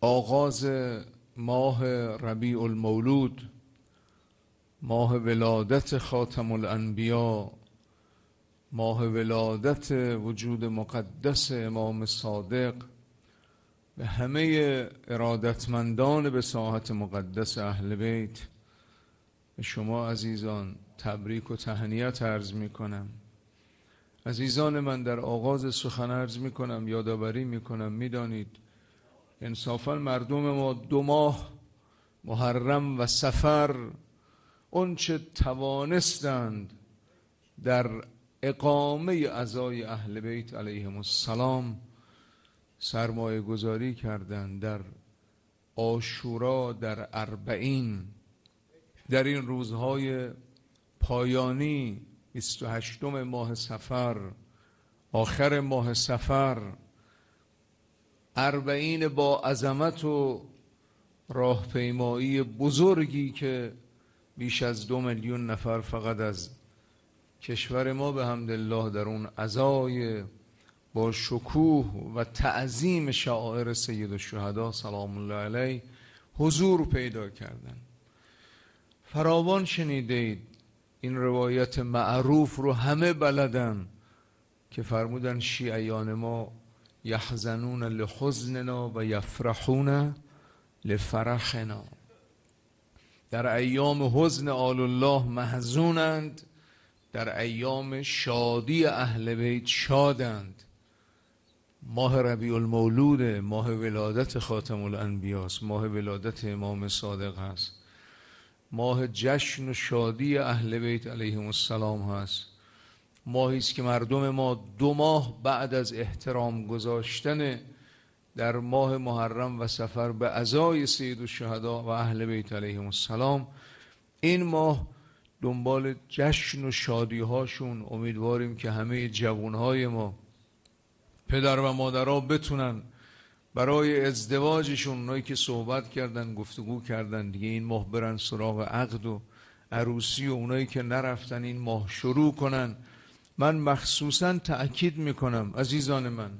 آغاز ماه ربیع المولود ماه ولادت خاتم الانبیا ماه ولادت وجود مقدس امام صادق به همه ارادتمندان به ساحت مقدس اهل بیت. به شما عزیزان تبریک و تهنیت عرض می کنم عزیزان من در آغاز سخن عرض می کنم یادآوری می کنم می دانید انصافا مردم ما دو ماه محرم و سفر اونچه توانستند در اقامه ازای اهل بیت علیهم السلام سرمایه گذاری کردند در آشورا در اربعین. در این روزهای پایانی 28 ماه سفر آخر ماه سفر اربعین با عظمت و راهپیمایی بزرگی که بیش از دو میلیون نفر فقط از کشور ما به الله در اون ازای با شکوه و تعظیم شعائر سید الشهدا سلام الله علیه حضور پیدا کردن. فراوان شنیدید این روایت معروف رو همه بلدن که فرمودن شیعیان ما یحزنون لحزننا و یفرحون لفرحنا. در ایام حزن آل الله محزونند در ایام شادی اهل بیت شادند. ماه ربیع المولود ماه ولادت خاتم الانبیاست ماه ولادت امام صادق هست ماه جشن و شادی اهل بیت علیهم السلام هست. ماهی است که مردم ما دو ماه بعد از احترام گذاشتن در ماه محرم و سفر به ازای سید الشهدا و اهل بیت علیهم السلام این ماه دنبال جشن و شادی هاشون امیدواریم که همه جوانهای ما پدر و مادرها بتونن برای ازدواجشون اونایی که صحبت کردن گفتگو کردن دیگه این ماه برن سراغ عقد و عروسی و اونایی که نرفتن این ماه شروع کنن. من مخصوصا تأکید می‌کنم عزیزان من.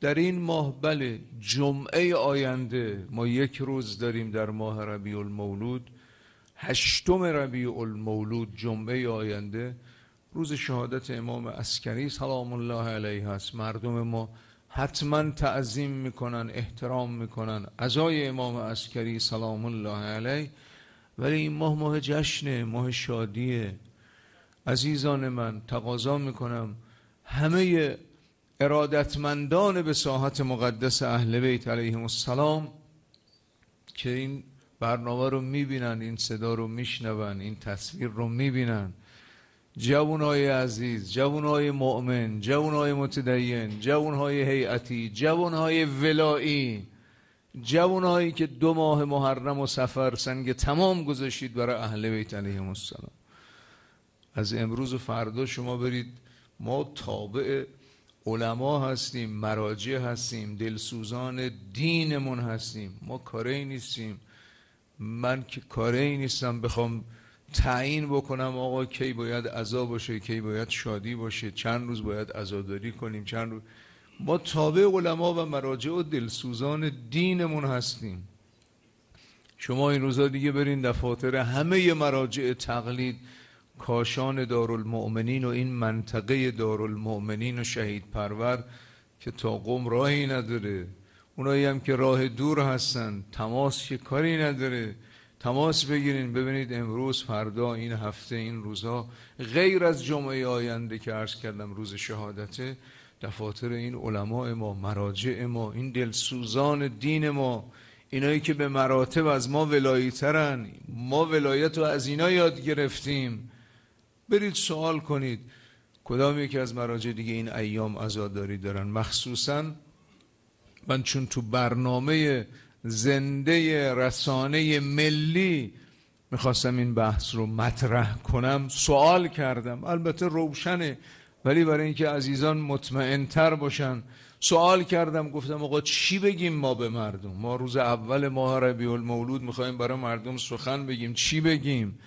در این ماه بله جمعه آینده ما یک روز داریم در ماه ربیع المولود هشتم ربیع المولود جمعه آینده. روز شهادت امام اسکری سلام الله علیه هست مردم ما حتما تعظیم می‌کنن احترام می‌کنن. ازای امام اسکری سلام الله علیه. ولی این ماه ماه جشنه ماه شادیه. عزیزان من تقاضا می‌کنم همه ارادتمندان به ساحت مقدس اهل بیت علیهم السلام که این برنامه رو می‌بینن این صدا رو میشنون این تصویر رو می‌بینن. جوانای عزیز جوانای مؤمن جوانای متدین جوانهای هیئتی جوانهای ولایی جوانهایی که دو ماه محرم و سفر سنگ تمام گذاشتید برای اهل بیت علیهم السلام. از امروز و فردا شما برید. ما تابع علما هستیم مراجع هستیم دلسوزان دینمون هستیم. ما کاری نیستیم. من که کاری نیستم بخوام تعیین بکنم آقا کی باید عذا باشه کی باید شادی باشه چند روز باید عزاداری کنیم چند روز. ما تابع علما و مراجع و دلسوزان دینمون هستیم. شما این روزا دیگه برین دفاتر همه مراجع تقلید. کاشان دارالمؤمنین و این منطقه دارالمؤمنین و شهید پرور که تا قوم راهی نداره. اونایی هم که راه دور هستن تماس که کاری نداره. تماس بگیرین ببینید امروز فردا این هفته این روزها غیر از جمعه آینده که عرض کردم روز شهادته دفاتر این علماء ما مراجع ما این دلسوزان دین ما اینایی که به مراتب از ما ولایی ترن ما ولایت رو از اینا یاد گرفتیم. برید سوال کنید. کدام یکی از مراجع دیگه این ایام عزاداری دارن؟ مخصوصا من چون تو برنامه زنده رسانه ملی می‌خواستم این بحث رو مطرح کنم. سوال کردم. البته روشنه. ولی برای اینکه عزیزان مطمئنتر باشن سوال کردم. گفتم آقا چی بگیم ما به مردم؟ ما روز اول ماه ربیع المولود می‌خوایم برای مردم سخن بگیم. چی بگیم؟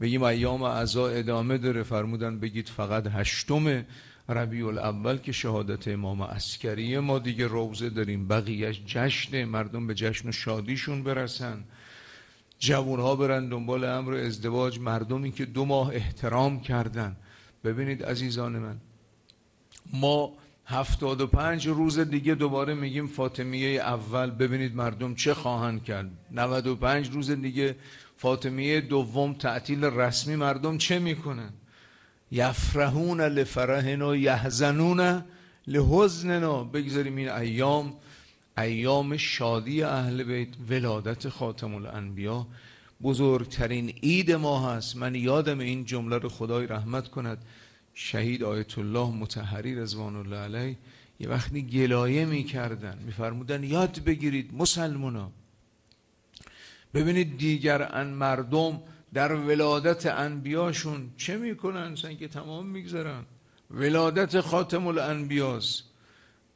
بگیم ایام عزا ادامه داره. فرمودن بگید فقط هشتم ربیع الاول که شهادت امام عسکری ما دیگه روزه داریم. بقیهش جشن مردم به جشن و شادیشون برسن. جوانها برن دنبال امر ازدواج. مردمی که دو ماه احترام کردن. ببینید عزیزان من ما هفتاد و پنج روز دیگه دوباره میگیم فاطمیه اول. ببینید مردم چه خواهند کرد. نود و پنج روز دیگه فاطمیه دوم تعطیل رسمی مردم چه می‌کنن یفرحون لفرحنا یحزنون لحزننا بگذاریم این ایام ایام شادی اهل بیت ولادت خاتم الانبیا. بزرگترین عید ما هست. من یادم این جمله رو خدای رحمت کند. شهید آیت الله متحری رضوان الله علیه. یه وقتی گلایه می‌کردن. میفرمودن یاد بگیرید مسلمونا. ببینید دیگر ان مردم در ولادت انبیاشون چه می‌کنن؟ که تمام می‌گذارن ولادت خاتم الانبیاست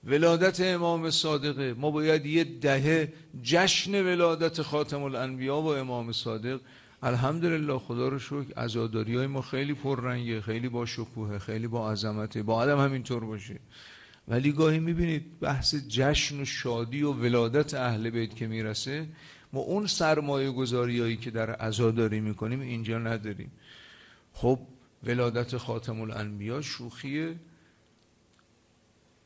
ولادت امام صادقه ما باید یه دهه جشن ولادت خاتم الانبیا و امام صادق. الحمدلله خدا رو شکر عزاداری های ما خیلی پررنگه خیلی با شکوه خیلی با عظمته. با آدم همینطور باشه. ولی گاهی می‌بینید بحث جشن و شادی و ولادت اهل بیت که می‌رسه ما اون سرمایه گذاری هایی که در عزاداری می‌کنیم اینجا نداریم. خب ولادت خاتم الانبیا شوخیه.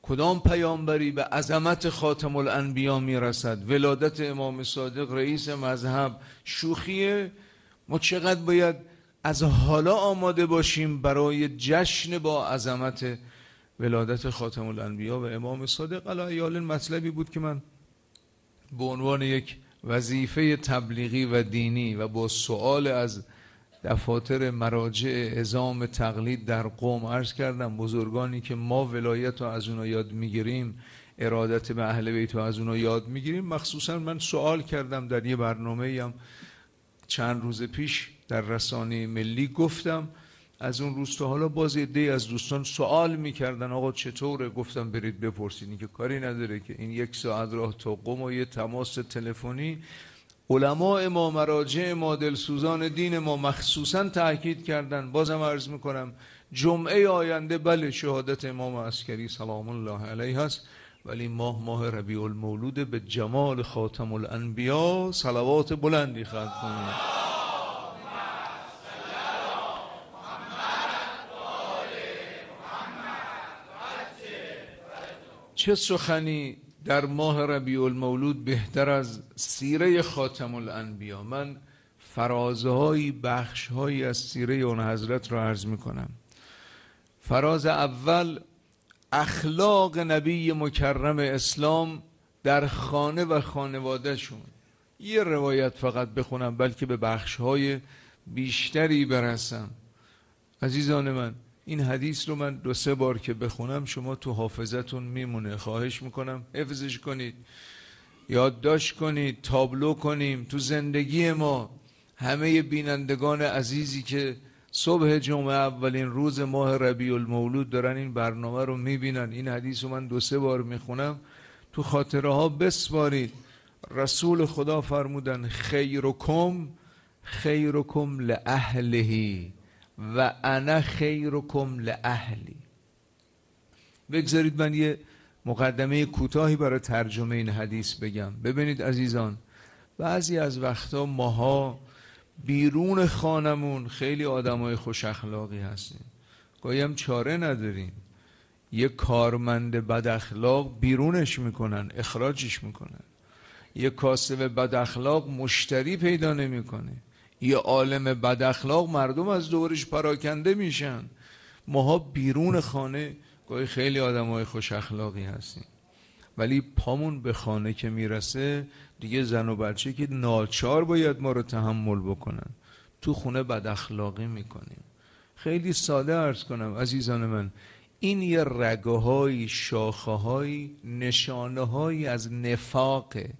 کدام پیامبری به عظمت خاتم الانبیا می‌رسد؟ ولادت امام صادق رئیس مذهب شوخیه. ما چقدر باید از حالا آماده باشیم برای جشن با عظمت ولادت خاتم الانبیا و امام صادق؟ علی ایال مطلبی بود که من به عنوان یک وظیفه تبلیغی و دینی و با سوال از دفاتر مراجع ازام تقلید در قوم عرض کردم بزرگانی که ما ولایت رو از اونا یاد می‌گیریم ارادت به اهل بیت رو از اونا یاد می‌گیریم. مخصوصا من سوال کردم در یه برنامه هم چند روز پیش در رسانه ملی گفتم از اون روز تا حالا باز دی از دوستان سوال می‌کردن آقا چطوره؟ گفتم برید بپرسید که کاری نداره که. این یک ساعت راه تا قم و یه تماس تلفنی. علماء ما مراجع ما دلسوزان دین ما مخصوصا تاکید کردن. بازم عرض می‌کنم جمعه آینده بله شهادت امام عسکری سلام الله علیه هست ولی ماه ماه ربیع المولود به جمال خاتم الانبیا صلوات بلندی خواهد کنیم. چه سخنی در ماه ربیع المولود بهتر از سیره خاتم الانبیا من فرازهایی بخشهایی از سیره اون حضرت را عرض می کنم فراز اول اخلاق نبی مکرم اسلام در خانه و خانوادهشون. یه روایت فقط بخونم بلکه به بخشهای بیشتری برسم. عزیزان من این حدیث رو من دو سه بار که بخونم شما تو حافظتون میمونه. خواهش می‌کنم حفظش کنید یادداشت کنید تابلو کنیم. تو زندگی ما همه بینندگان عزیزی که صبح جمعه اولین روز ماه ربیع المولود دارن این برنامه رو می‌بینن. این حدیث رو من دو سه بار می‌خونم. تو خاطره ها بسپارید. رسول خدا فرمودن خیرکم خیرکم لأهلهی و انا خیرکم لاهلی بگذارید من یه مقدمه کوتاهی برای ترجمه این حدیث بگم. ببینید عزیزان بعضی از وقتا ماها بیرون خانمون خیلی آدمای خوش اخلاقی هستیم. گاهی چاره نداریم. یه کارمند بد اخلاق بیرونش می‌کنن اخراجش می‌کنن. یه کاسب بد اخلاق مشتری پیدا نمی‌کنه. یه عالم بد اخلاق مردم از دورش پراکنده میشن. ماها بیرون خانه گاهی خیلی آدم های خوش اخلاقی هستیم. ولی پامون به خانه که می‌رسه دیگه زن و بچه که ناچار باید ما رو تحمل بکنن. تو خونه بد اخلاقی می‌کنیم. خیلی ساده ارز کنم عزیزان من این یه رگه های شاخه های نشانه های از نفاقه.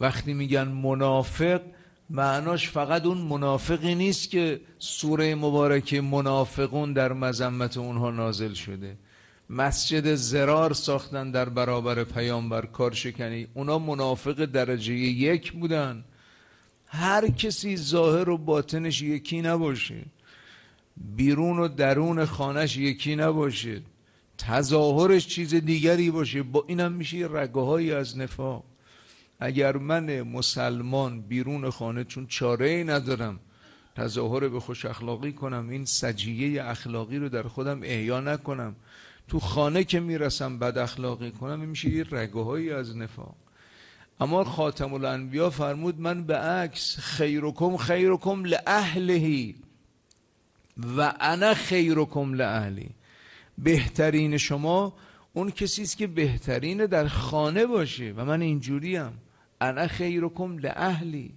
وقتی میگن منافق معناش فقط اون منافقی نیست که سوره مبارکه منافقون در مذمت اونها نازل شده. مسجد زرار ساختن در برابر پیامبر کارشکنی. اونا منافق درجه یک بودن. هر کسی ظاهر و باطنش یکی نباشه. بیرون و درون خانش یکی نباشه. تظاهرش چیز دیگری باشه. با اینم میشه رگه از نفاق. اگر من مسلمان بیرون خانه چون چاره ای ندارم تظاهر به خوش اخلاقی کنم این سجیه اخلاقی رو در خودم احیا نکنم تو خانه که می‌رسم بد اخلاقی کنم این میشه یه رگه از نفاق. اما خاتم الانبیا فرمود من به عکس خیرکم خیرکم لأهلهی و انا خیرکم لأهلی. بهترین شما اون کسی است که بهترین در خانه باشه و من اینجوریم. انا خیرکم لأهلی.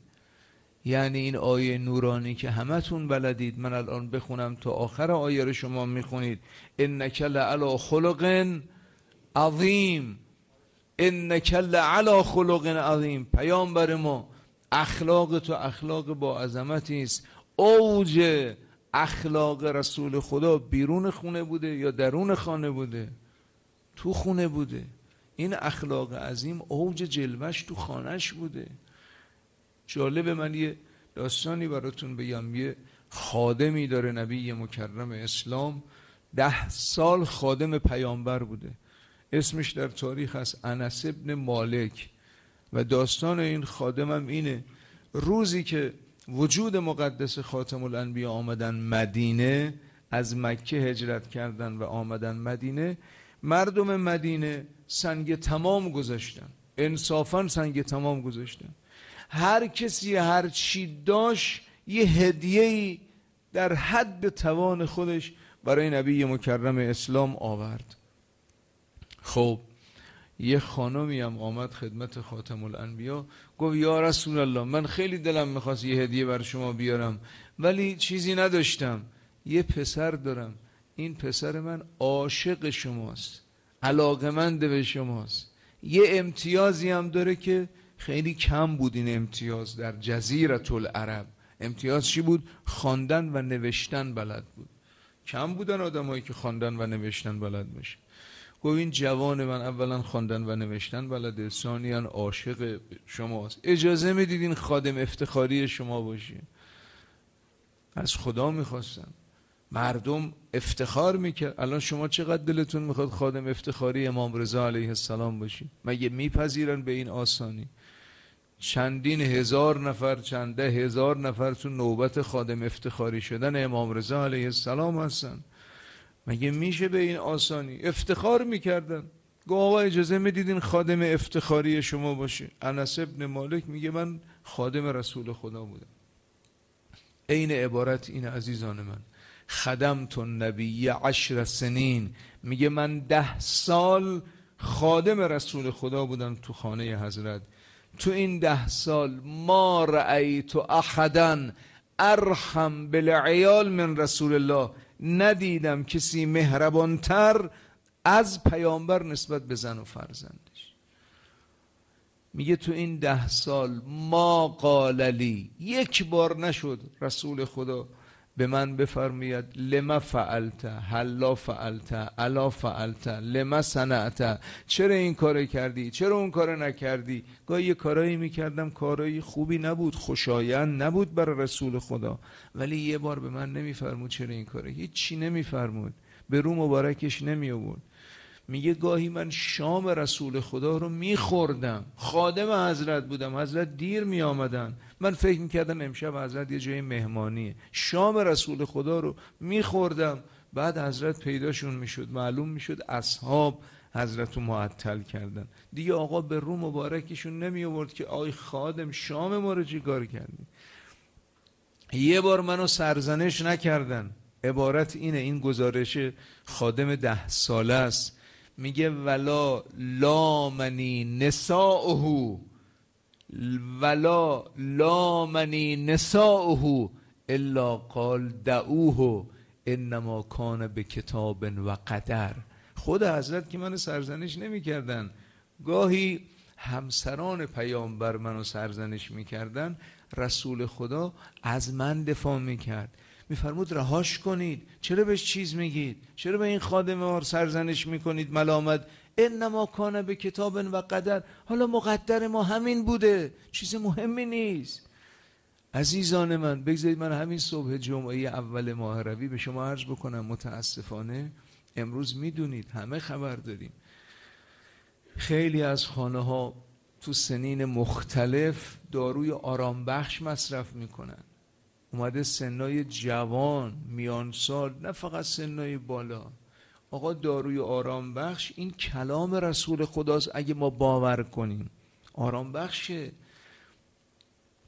یعنی این آیه نورانی که همتون بلدید من الان بخونم تا آخر آیه رو شما می‌خونید. انک لعلا خلق عظیم. انک لعلا خلق عظیم. پیامبر ما اخلاق تو اخلاق با عظمتی است. اوج اخلاق رسول خدا بیرون خونه بوده یا درون خانه بوده؟ تو خونه بوده. این اخلاق عظیم اوج جلوش تو خانهش بوده. جالب من یه داستانی براتون بگم. یه خادمی داره نبی مکرم اسلام ده سال خادم پیامبر بوده. اسمش در تاریخ هست انس ابن مالک. و داستان این خادمم اینه روزی که وجود مقدس خاتم الانبیا آمدن مدینه از مکه هجرت کردن و آمدن مدینه مردم مدینه سنگ تمام گذاشتن. انصافا سنگ تمام گذاشتن. هر کسی هر چی داشت یه هدیه در حد توان خودش برای نبی مکرم اسلام آورد. خب یه خانمی هم آمد خدمت خاتم الانبیا. گفت یا رسول الله من خیلی دلم می‌خواست یه هدیه بر شما بیارم ولی چیزی نداشتم. یه پسر دارم. این پسر من عاشق شماست علاقمند به شماست. یه امتیازی هم داره که خیلی کم بود این امتیاز در جزیرت العرب. امتیاز چی بود؟ خواندن و نوشتن بلد بود. کم بودن آدمایی که خواندن و نوشتن بلد باشه. گفت این جوان من اولا خواندن و نوشتن بلده ثانیا عاشق شماست. اجازه می‌دید این خادم افتخاری شما باشه. از خدا می‌خواستم. مردم افتخار می‌کرد. الان شما چقدر دلتون می‌خواد خادم افتخاری امام رضا علیه السلام باشی؟ مگه میپذیرن به این آسانی؟ چندین هزار نفر چنده هزار نفر تو نوبت خادم افتخاری شدن امام رضا علیه السلام هستن. مگه میشه به این آسانی؟ افتخار می‌کردن. گو آقا اجازه می‌دیدین خادم افتخاری شما باشه. انس ابن مالک میگه من خادم رسول خدا بودم. عین عبارت این عزیزان من. خدم تو نبی عشر سنین. میگه من ده سال خادم رسول خدا بودم تو خانه حضرت. تو این ده سال ما رأیت احدا ارحم بالعیال من رسول الله. ندیدم کسی مهربانتر از پیامبر نسبت به زن و فرزندش. میگه تو این ده سال ما قاللی یک بار نشد رسول خدا به من بفرمید لما فعلت حلا فعلت علا فعلت لما صنعت؟ چرا این کار کردی؟ چرا اون کار نکردی؟ گاهی یه کارایی می‌کردم کارایی خوبی نبود خوشایند نبود برای رسول خدا. ولی یه بار به من نمیفرمود چرا این کاره هیچ چی نمیفرمود. به رو مبارکش نمی آورد میگه گاهی من شام رسول خدا رو میخوردم. خادم حضرت بودم. حضرت دیر می آمدن من فکر می‌کردم امشب حضرت یه جای مهمانیه. شام رسول خدا رو میخوردم. بعد حضرت پیداشون می‌شد. معلوم می‌شد اصحاب حضرت رو معطل کردن. دیگه آقا به رو مبارکشون نمی آورد که آی خادم شام ما رو چیکار کردی؟ یه بار منو سرزنش نکردن. عبارت اینه این گزارش خادم ده ساله است. میگه ولا لامنی نساؤه. ولا لامنی نساؤه الا قال دعوه انما کان به کتاب و قدر. خود حضرت که منو سرزنش نمی‌کردن. گاهی همسران پیامبر منو سرزنش می‌کردن. رسول خدا از من دفاع می‌کرد. میفرمود رهاش کنید. چرا بهش چیز میگید؟ چرا به این خادم ما سرزنش می‌کنید؟ ملامت. انما کان به کتاب و قدر. حالا مقدر ما همین بوده. چیز مهمی نیست. عزیزان من بگذارید من همین صبح جمعه اول ماه روی به شما عرض بکنم. متاسفانه امروز می‌دونید همه خبر داریم. خیلی از خانه ها تو سنین مختلف داروی آرام بخش مصرف می‌کنن. اومده سنای جوان میان سال نه فقط سنای بالا. آقا داروی آرام بخش این کلام رسول خداست اگه ما باور کنیم. آرام بخشه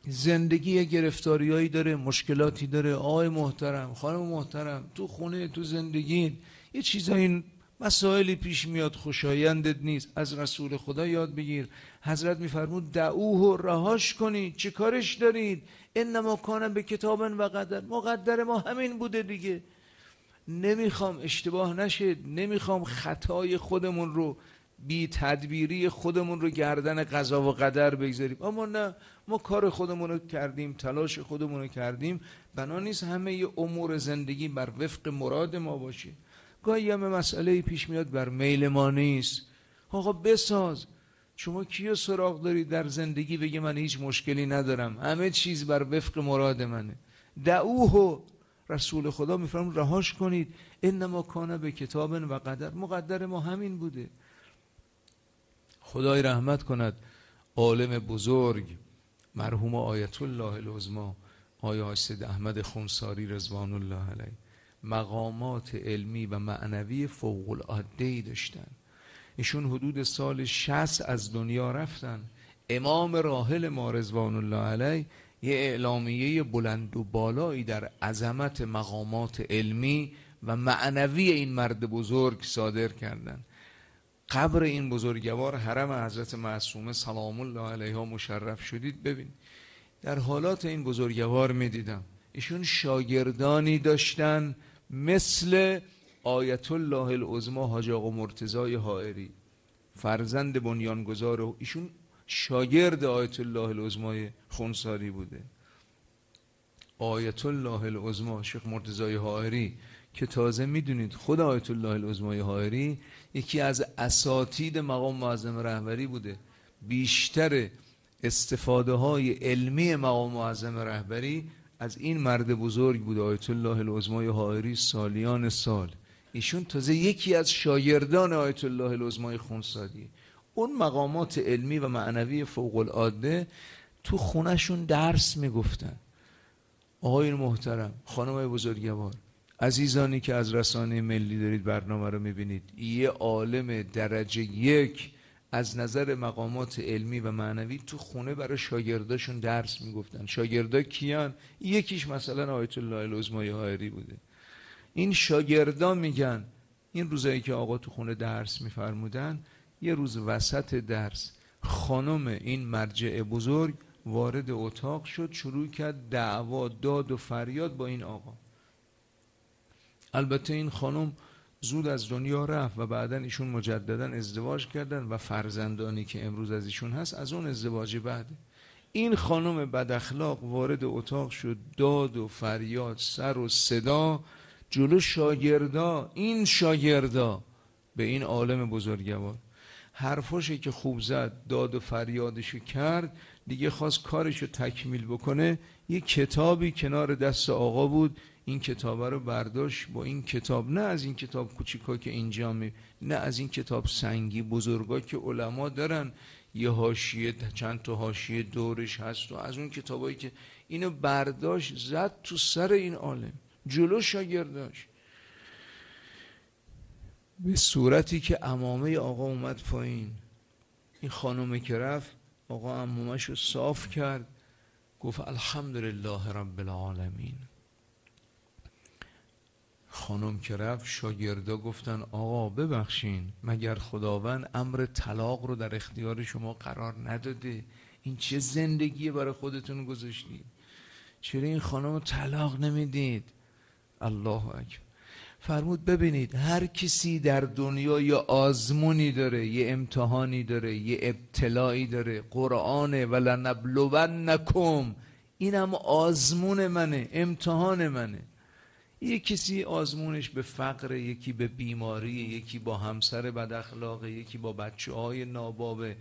زندگی گرفتاریایی داره مشکلاتی داره. آقای محترم خانم محترم تو خونه تو زندگی یه چیزایی مسائلی پیش میاد خوشایندت نیست. از رسول خدا یاد بگیر. حضرت میفرمود دعوه و رهاش کنید چه کارش دارید؟ انما کانم به کتابن و قدر. مقدر ما همین بوده دیگه. نمی‌خوام اشتباه نشه نمی‌خوام خطای خودمون رو بی تدبیری خودمون رو گردن قضا و قدر بگذاریم. اما نه ما کار خودمون رو کردیم تلاش خودمون رو کردیم. بنا نیست همه امور زندگی بر وفق مراد ما باشه. گاهی هم مسئله پیش میاد بر میل ما نیست. آقا بساز. شما کیو سراغ دارید در زندگی بگه من هیچ مشکلی ندارم؟ همه چیز بر وفق مراد منه. دعوه رسول خدا میفرم رهاش کنید. انما کانه به کتاب و قدر. مقدر ما همین بوده. خدای رحمت کند. عالم بزرگ. مرحوم آیت الله العظما آیا سید احمد خونساری رضوان الله علیه. مقامات علمی و معنوی فوق العاده ای داشتن. ایشون حدود سال 60 از دنیا رفتن. امام راحل ما رضوان الله علیه یه اعلامیه بلند و بالایی در عظمت مقامات علمی و معنوی این مرد بزرگ صادر کردند قبر این بزرگوار حرم حضرت معصومه سلام الله علیها مشرف شدید. ببین در حالات این بزرگوار می‌دیدم ایشون شاگردانی داشتن مثل آیت الله العظما حاج آقا مرتضای حائری فرزند بنیانگذار ایشون شاگرد آیت الله العظمای خونساری بوده. آیت الله العظما شیخ مرتضای حائری که تازه می‌دونید خود آیت الله العظمای حائری یکی از اساتید مقام معظم رهبری بوده. بیشتر استفاده های علمی مقام معظم رهبری از این مرد بزرگ بوده آیت الله العظمای حائری سالیان سال. ایشون تازه یکی از شاگردان آیت الله العظمای خونسادی. اون مقامات علمی و معنوی فوق العاده تو خونشون درس می‌گفتن. آقای محترم خانم بزرگوار عزیزانی که از رسانه ملی دارید برنامه رو می‌بینید یه عالم درجه یک از نظر مقامات علمی و معنوی تو خونه برای شاگرداشون درس می‌گفتن. شاگردا کیان؟ یکیش مثلا آیت الله العظمای حائری بوده. این شاگردا میگن این روزایی که آقا تو خونه درس میفرمودن یه روز وسط درس خانم این مرجع بزرگ وارد اتاق شد شروع کرد دعوا داد و فریاد با این آقا. البته این خانم زود از دنیا رفت و بعدا ایشون مجددا ازدواج کردن و فرزندانی که امروز از ایشون هست از اون ازدواج بعد. این خانم بد اخلاق وارد اتاق شد داد و فریاد سر و صدا جلو شاگردا. این شاگردا به این عالم بزرگوار. حرفاشی که خوب زد داد و فریادشو کرد دیگه خواست کارشو تکمیل بکنه. یه کتابی کنار دست آقا بود این کتاب رو برداشت با این کتاب نه از این کتاب کوچیکا که اینجا می نه از این کتاب سنگی بزرگا که علما دارن. یه حاشیه چند تا حاشیه دورش هست و از اون کتابایی که اینو برداشت زد تو سر این عالم. جلو شاگرداش به صورتی که امامه آقا اومد پایین. این خانومه که رفت آقا امامش رو صاف کرد. گفت الحمدلله رب العالمین. خانم که رفت شاگردا گفتن آقا ببخشین مگر خداوند امر طلاق رو در اختیار شما قرار نداده؟ این چه زندگیه برای خودتون گذاشتید چرا این خانم طلاق نمی‌دید؟ الله اکبر. فرمود ببینید هر کسی در دنیا یه آزمونی داره یه امتحانی داره یه ابتلایی داره. قرآنه و لنبلونکم اینم آزمون منه امتحان منه. یه کسی آزمونش به فقر یکی به بیماری یکی با همسر بد اخلاق یکی با بچه های نابابه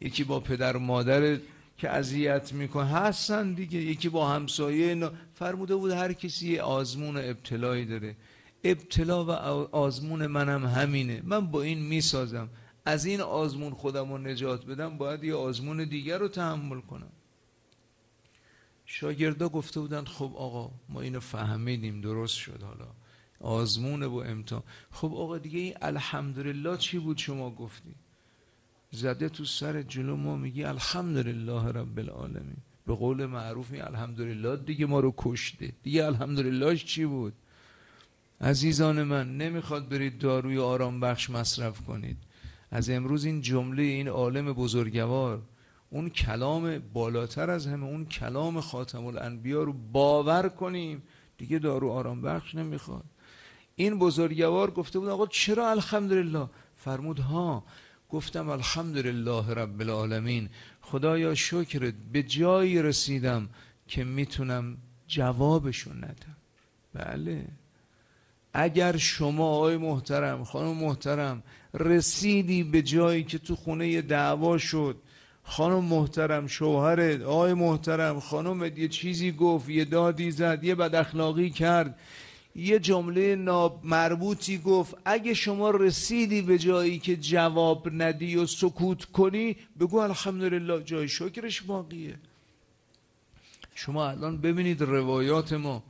یکی با پدر مادر که اذیت می‌کنه. هستن دیگه. یکی با همسایه فرموده بود هر کسی آزمون ابتلایی داره. ابتلا و آزمون منم همینه. من با این می‌سازم. از این آزمون خودم رو نجات بدم باید یه آزمون دیگر رو تحمل کنم. شاگردا گفته بودن خب آقا ما اینو فهمیدیم درست شد حالا. آزمونه و امتحان. خب آقا دیگه این الحمدلله چی بود شما گفتی؟ زده تو سر جلو ما میگی الحمدلله رب العالمین. به قول معروف می الحمدلله دیگه ما رو کشته. دیگه الحمدلله چی بود؟ عزیزان من نمی‌خواد برید داروی آرام بخش مصرف کنید. از امروز این جمله این عالم بزرگوار اون کلام بالاتر از همه اون کلام خاتم الانبیا رو باور کنیم. دیگه دارو آرام بخش نمی‌خواد. این بزرگوار گفته بود آقا چرا الحمدلله؟ فرمود ها گفتم الحمدلله رب العالمین. خدایا شکرت به جایی رسیدم که می‌تونم جوابشون ندم. بله. اگر شما آقای محترم خانم محترم رسیدی به جایی که تو خونه دعوا شد خانم محترم شوهرت آقای محترم خانم یه چیزی گفت یه دادی زد یه بد اخلاقی کرد. یه جمله مربوطی گفت اگه شما رسیدی به جایی که جواب ندی و سکوت کنی بگو الحمدلله جای شکرش باقیه. شما الان ببینید روایات ما.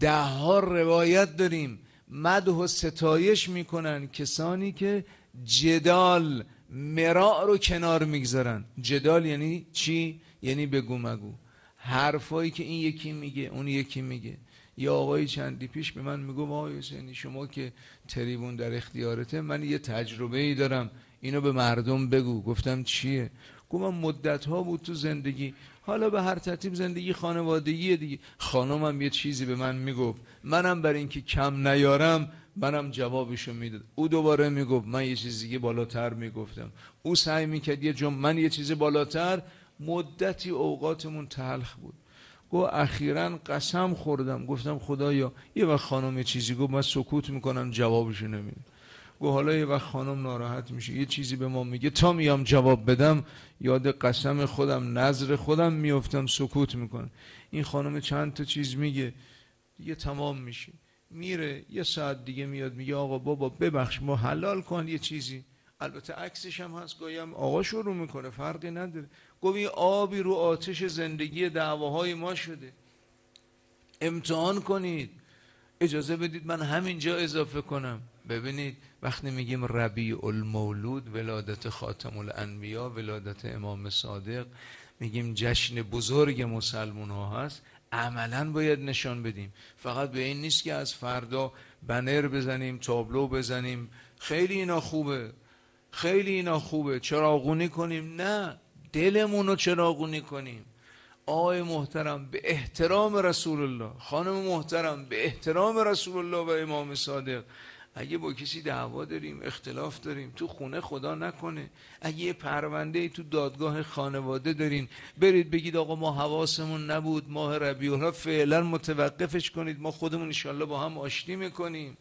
ده ها روایت داریم. مده و ستایش می‌کنن کسانی که جدال مراع رو کنار می‌گذارن. جدال یعنی چی؟ یعنی بگو مگو حرفایی که این یکی میگه اون یکی میگه. یا آقای چندی پیش به من میگو آقای حسینی شما که تریبون در اختیارته من یه تجربه ای دارم. اینو به مردم بگو. گفتم چیه؟ گفتم مدت ها بود تو زندگی. حالا به هر ترتیب زندگی خانوادگی دیگه. خانمم یه چیزی به من می‌گفت. منم بر اینکه کم نیارم منم جوابشو می‌داد. او دوباره می‌گفت من یه چیزی دیگه بالاتر می‌گفتم. او سعی می‌کرد یه جمع من یه چیزی بالاتر. مدتی اوقاتمون تلخ بود. گو اخیرا قسم خوردم. گفتم خدایا یه وقت خانم یه چیزی گفت. من سکوت می‌کنم جوابشو نمیدم. گو حالا یه وقت خانم ناراحت میشه. یه چیزی به ما میگه. تا میام جواب بدم یاد قسم خودم نظر خودم میفتم سکوت می‌کنم. این خانم چند تا چیز میگه. دیگه تمام میشه. میره یه ساعت دیگه میاد میگه آقا بابا ببخش ما حلال کن یه چیزی. البته عکسش هم هست گایم آقا شروع می‌کنه فرقی نداره. گوی آبی رو آتش زندگی دعواهای ما شده. امتحان کنید. اجازه بدید من همینجا اضافه کنم. ببینید وقتی میگیم ربیع المولود ولادت خاتم الانبیا ولادت امام صادق میگیم جشن بزرگ مسلمون ها هست. عملا باید نشان بدیم. فقط به این نیست که از فردا بنر بزنیم تابلو بزنیم. خیلی اینا خوبه. خیلی اینا خوبه. چراغونی کنیم. نه دلمون رو چراغونی کنیم. آقای محترم به احترام رسول الله. خانم محترم به احترام رسول الله و امام صادق. اگه با کسی دعوا داریم اختلاف داریم تو خونه خدا نکنه. اگه یه پرونده تو دادگاه خانواده دارین برید بگید آقا ما حواسمون نبود ماه ربیع فعلا متوقفش کنید. ما خودمون انشالله با هم آشتی می‌کنیم.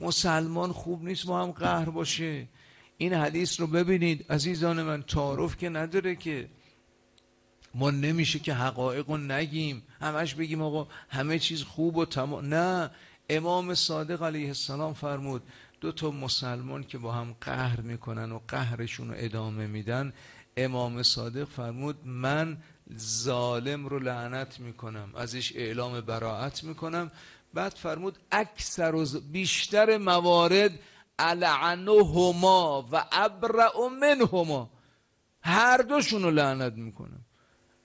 مسلمان خوب نیست ما هم قهر باشه. این حدیث رو ببینید. عزیزان من تعارف که نداره که ما نمیشه که حقایق رو نگیم. همش بگیم آقا همه چیز خوب و تمام. نه امام صادق علیه السلام فرمود دو تا مسلمان که با هم قهر می‌کنن و قهرشون رو ادامه میدن امام صادق فرمود من ظالم رو لعنت می‌کنم ازش اعلام براعت می‌کنم. بعد فرمود اکثر و بیشتر موارد العنهما و ابرع منهما هر دوشون رو لعنت می‌کنم.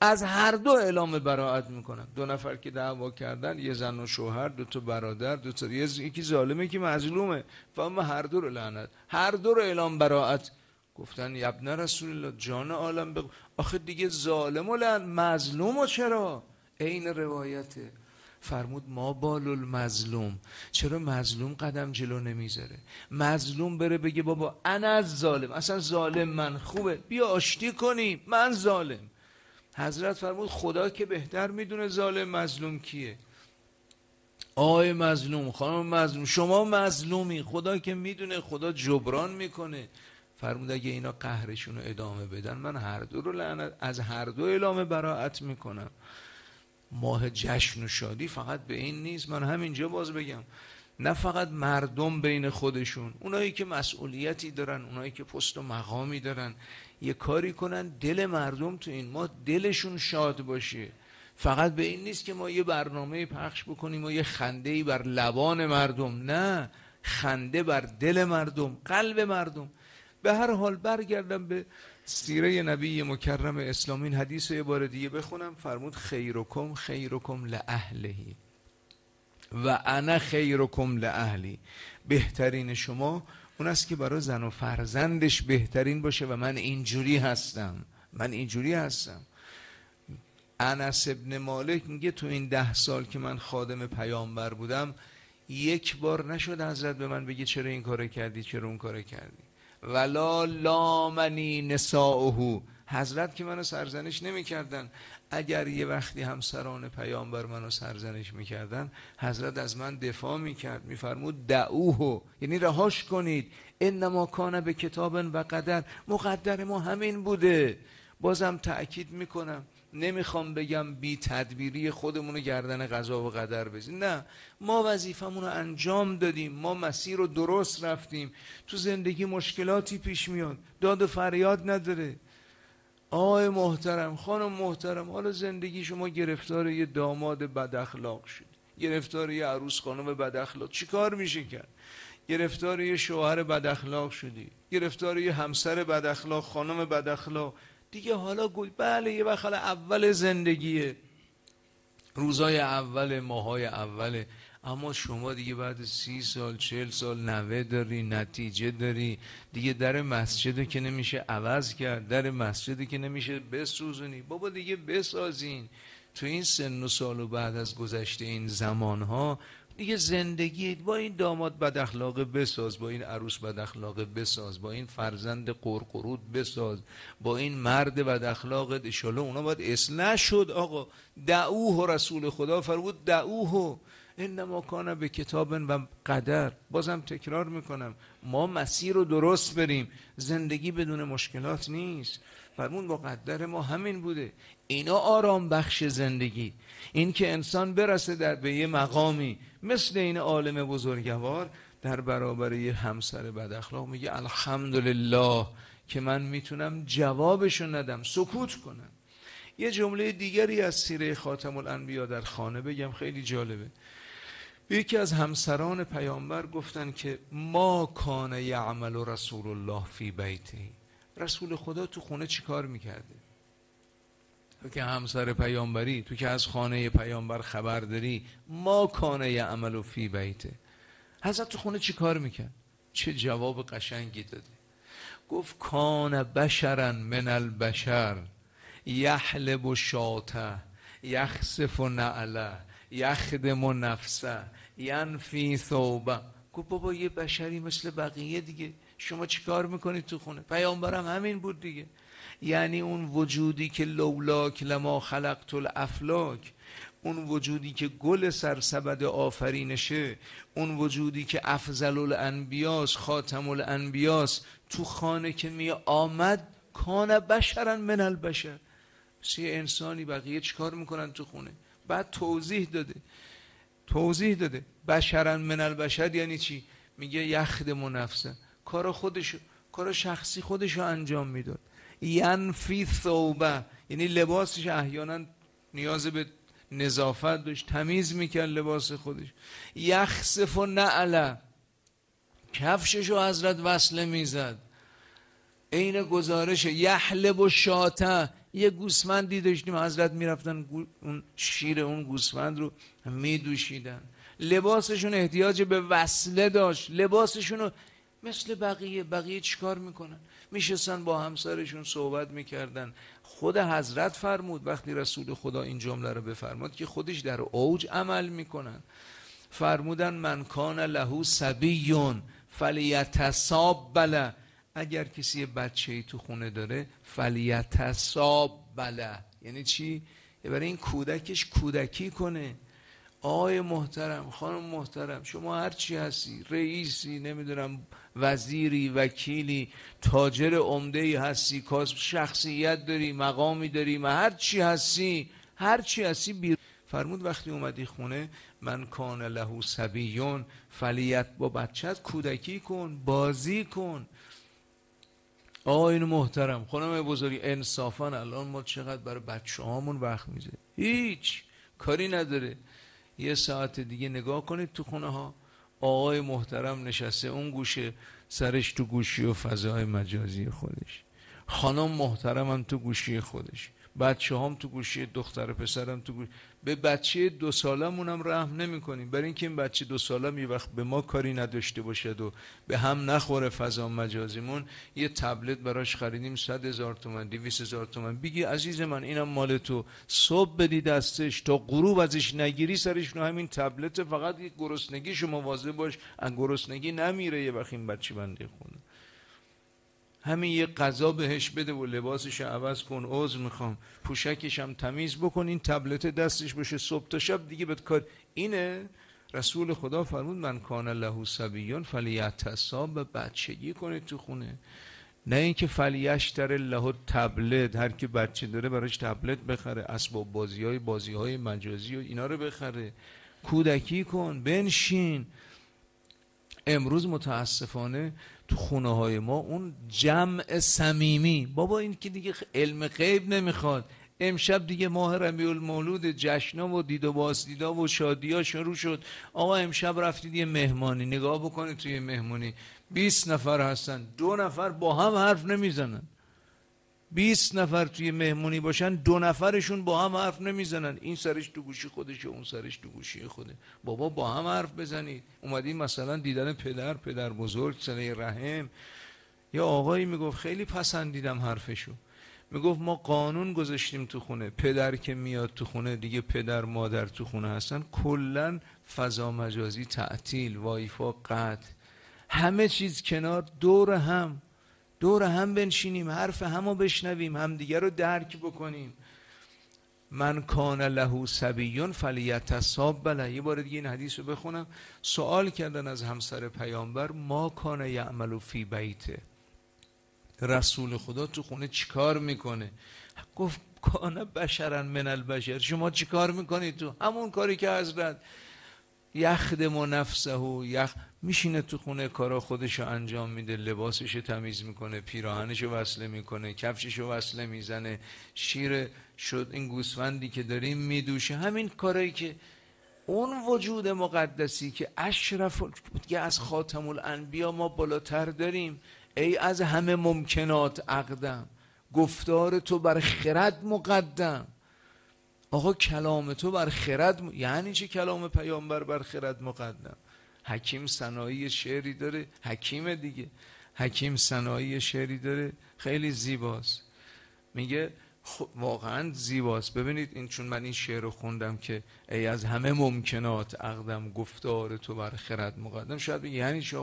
از هر دو اعلام براعت می‌کنم. دو نفر که دعوا کردن یه زن و شوهر دو تا برادر دو تا یکی ظالمه که مظلومه. فهم هر دو رو لعنت. هر دو رو اعلام براعت. گفتن یبن رسول الله جان عالم بگو. آخه دیگه ظالم و لعن مظلوم و چرا؟ عین روایته. فرمود ما بال المظلوم. چرا مظلوم قدم جلو نمی‌ذاره؟ مظلوم بره بگه بابا انا از ظالم اصلا ظالم من خوبه. بیا آشتی کنیم. من ظالم. حضرت فرمود خدا که بهتر می‌دونه ظالم مظلوم کیه. آقای مظلوم خانم مظلوم شما مظلومی خدا که می‌دونه خدا جبران می‌کنه. فرمود اگه اینا قهرشون رو ادامه بدن من هر دو رو لعنت از هر دو اعلام براعت می‌کنم. ماه جشن و شادی فقط به این نیست من همینجا باز بگم. نه فقط مردم بین خودشون اونایی که مسئولیتی دارن اونایی که پست و مقامی دارن. یه کاری کنن دل مردم تو این. ما دلشون شاد باشه. فقط به این نیست که ما یه برنامه پخش بکنیم و یه خنده بر لبان مردم. نه خنده بر دل مردم قلب مردم. به هر حال برگردم به سیره نبی مکرم اسلام این حدیث رو یه بار دیگه بخونم. فرمود خیرکم خیرکم لأهلهی. و انا خیرکم لأهلی. بهترین شما اون است که برای زن و فرزندش بهترین باشه و من اینجوری هستم. من اینجوری هستم. انس ابن مالک میگه تو این ده سال که من خادم پیامبر بودم یک بار نشد حضرت به من بگه چرا این کار کردی چرا اون کار کردی. ولا لامنی نساؤه. حضرت که منو سرزنش نمی‌کردن. اگر یه وقتی همسران پیامبر منو سرزنش می‌کردن حضرت از من دفاع می‌کرد. میفرمود دعوه یعنی رهاش کنید. انما کان به کتاب و قدر. مقدر ما همین بوده. بازم تأکید می‌کنم. نمی‌خوام بگم بی تدبیری خودمون گردن قضا و قدر بزنیم. نه. ما وظیفمون رو انجام دادیم. ما مسیر رو درست رفتیم. تو زندگی مشکلاتی پیش میاد. داد و فریاد نداره. آقای محترم خانم محترم حالا زندگی شما گرفتار یه داماد بد اخلاق شد. گرفتار یه عروس خانم بد اخلاق. چیکار میشه کرد گرفتار یه شوهر بد اخلاق شدی. گرفتار یه همسر بد اخلاق خانم بد اخلاق. دیگه حالا گوی بله یه وقت اول زندگیه. روزای اول ماهای اوله اما شما دیگه بعد سی سال چل سال نوه داری نتیجه داری. دیگه در مسجد که نمیشه عوض کرد در مسجد که نمیشه بسوزونی. بابا دیگه بسازین. تو این سن و سال و بعد از گذشته این زمانها دیگه زندگی با این داماد بد اخلاق بساز با این عروس بد اخلاق بساز با این فرزند قرقرود بساز با این مرد بد اخلاق اشاله اونا باید اصلاح شد آقا. دعوه رسول خدا فرمود دعوه. انما کان به کتاب و قدر. بازم تکرار می‌کنم. ما مسیر رو درست بریم. زندگی بدون مشکلات نیست. فرمون با قدر ما همین بوده. اینا آرام بخش زندگی. این که انسان برسه در به یه مقامی مثل این عالم بزرگوار در برابر یه همسر بد اخلاق میگه الحمدلله که من می‌تونم جوابشو ندم سکوت کنم. یه جمله دیگری از سیره خاتم الانبیا در خانه بگم خیلی جالبه. یکی از همسران پیامبر گفتن که ما کان یعمل رسول الله فی بیتی. رسول خدا تو خونه چیکار می‌کرده؟ تو که همسر پیامبری تو که از خانه پیامبر خبر داری ما کانه یعمل فی بیته. حضرت تو خونه چی کار می‌کرد؟ چه جواب قشنگی داده. گفت کان بشرا من البشر یحلب و شاته یخصف و نعله یخدم و نفسه ینفی ثوبه. گفت بابا یه بشری مثل بقیه دیگه. شما چیکار می‌کنید تو خونه؟ پیامبرم همین بود دیگه. یعنی اون وجودی که لولاک لما خلقت الافلاک اون وجودی که گل سرسبد آفرینشه اون وجودی که افضل الانبیاس خاتم الانبیاس تو خانه که می آمد کان بشرن من البشر. سی انسانی بقیه چیکار می‌کنن تو خونه؟ بعد توضیح داده. توضیح داده. بشرن من البشر یعنی چی؟ میگه یخدم و نفسه کار خودشو کار شخصی خودشو انجام می‌داد. ینفی ثوبه. یعنی لباسش احیانا نیاز به نظافت داشت. تمیز می‌کرد لباس خودش. یخصف و نعله کفشش رو حضرت وصله می‌زد. عین گزارش. یحلب و شاته. یه گوسفندی داشتیم حضرت می‌رفتن اون شیر اون گوسفند رو میدوشیدن. لباسشون احتیاج به وصله داشت. لباسشون رو مثل بقیه بقیه چیکار می‌کنن؟ میشستن با همسرشون صحبت می‌کردن. خود حضرت فرمود وقتی رسول خدا این جمله رو بفرماد که خودش در اوج عمل می‌کنن. فرمودن من کان لهو سبیون فلیتصاب بله. اگر کسی بچه ای تو خونه داره فلیتصاب بله. یعنی چی؟ برای این کودکش کودکی کنه. آقای محترم خانم محترم شما هر چی هستی رئیسی نمی‌دونم وزیری وکیلی تاجر عمده هستی کاس شخصیت داری مقامی داری ما هر چی هستی هر چی هستی بیر فرمود وقتی اومدی خونه من کان له سبیون فلیت با بچت کودکی کن بازی کن. آقایون محترم. خانم بزرگی انصافا الان ما چقدر برای بچه هامون وقت میزه هیچ کاری نداره. یه ساعت دیگه نگاه کنید تو خونه ها آقای محترم نشسته اون گوشه سرش تو گوشی و فضای مجازی خودش. خانم محترم هم تو گوشی خودش. بچه هم تو گوشی دختر پسرم تو گوشی. به بچه دو سالمون هم رحم نمی کنیم برای اینکه این بچه دو سالم یه وقت به ما کاری نداشته باشد و به هم نخوره فضا مجازیمون یه تبلت براش خریدیم صد هزار تومن دیویس هزار تومن. بگی عزیز من اینم مال تو. صبح بدی دستش تا غروب ازش نگیری سرش نو. همین تبلت فقط یک گرسنگیشو مواظب باش. از گرسنگی نمیره یه وقت این بچه بنده خونه. همین یه غذا بهش بده و لباسش عوض کن عذر می‌خوام. پوشکش هم تمیز بکن این تبلت دستش باشه صبح تا شب دیگه بهت کار اینه؟ رسول خدا فرمود من کان له سبیون فلیتصاب به بچگی کنه تو خونه. نه اینکه فلیشتر له تبلت هر کی بچه داره براش تبلت بخره اسباب بازی های بازی های مجازی و اینا رو بخره. کودکی کن بنشین. امروز متاسفانه تو خونه های ما اون جمع صمیمی. بابا این که دیگه علم غیب نمی‌خواد. امشب دیگه ماه ربیع المولود جشنا و دید و بازدیدا و شادیا شروع شد. آقا امشب رفتید یه مهمانی. نگاه بکنید توی مهمانی 20 نفر هستن. دو نفر با هم حرف نمی‌زنن. 20 نفر توی مهمونی باشن دو نفرشون با هم حرف نمی‌زنن. این سرش تو گوشی خودشه اون سرش تو گوشی خوده. بابا با هم حرف بزنید اومدیم مثلا دیدن پدر پدر بزرگ سنه رحم. یا آقایی می‌گفت خیلی پسندیدم حرفشو. می‌گفت ما قانون گذاشتیم تو خونه. پدر که میاد تو خونه دیگه پدر مادر تو خونه هستن. کلا فضا مجازی تعطیل وایفا قطع. همه چیز کنار دور هم. دور هم بنشینیم حرف همو بشنویم همدیگه رو درک بکنیم. من کان له سبیون فلیتصاب بله یه بار دیگه این حدیث رو بخونم. سوال کردن از همسر پیامبر ما کان یعمل فی بیته. رسول خدا تو خونه چیکار می‌کنه؟ گفت کان بشرن من البشر. شما چیکار می‌کنید تو؟ همون کاری که حضرت یخدم و نفسه و یخ میشینه تو خونه کارا خودشو انجام میده لباسش تمیز می‌کنه پیراهنشو وصله می‌کنه کفششو وصله می‌زنه شیر شد این گوسفندی که داریم میدوشه همین کارایی که اون وجود مقدسی که اشرف که از خاتم الانبیا ما بالاتر داریم ای از همه ممکنات اقدم. گفتار تو بر خرد مقدم. آقا کلام تو بر خرد یعنی چه کلام پیامبر بر خرد مقدم؟ حکیم صنایی شعری داره. حکیم دیگه. حکیم صنایی شعری داره. خیلی زیباست. میگه واقعا زیباست. ببینید این چون من این شعر رو خوندم که ای از همه ممکنات اقدم گفتار تو بر خرد مقدم. شاید بگی یعنی چی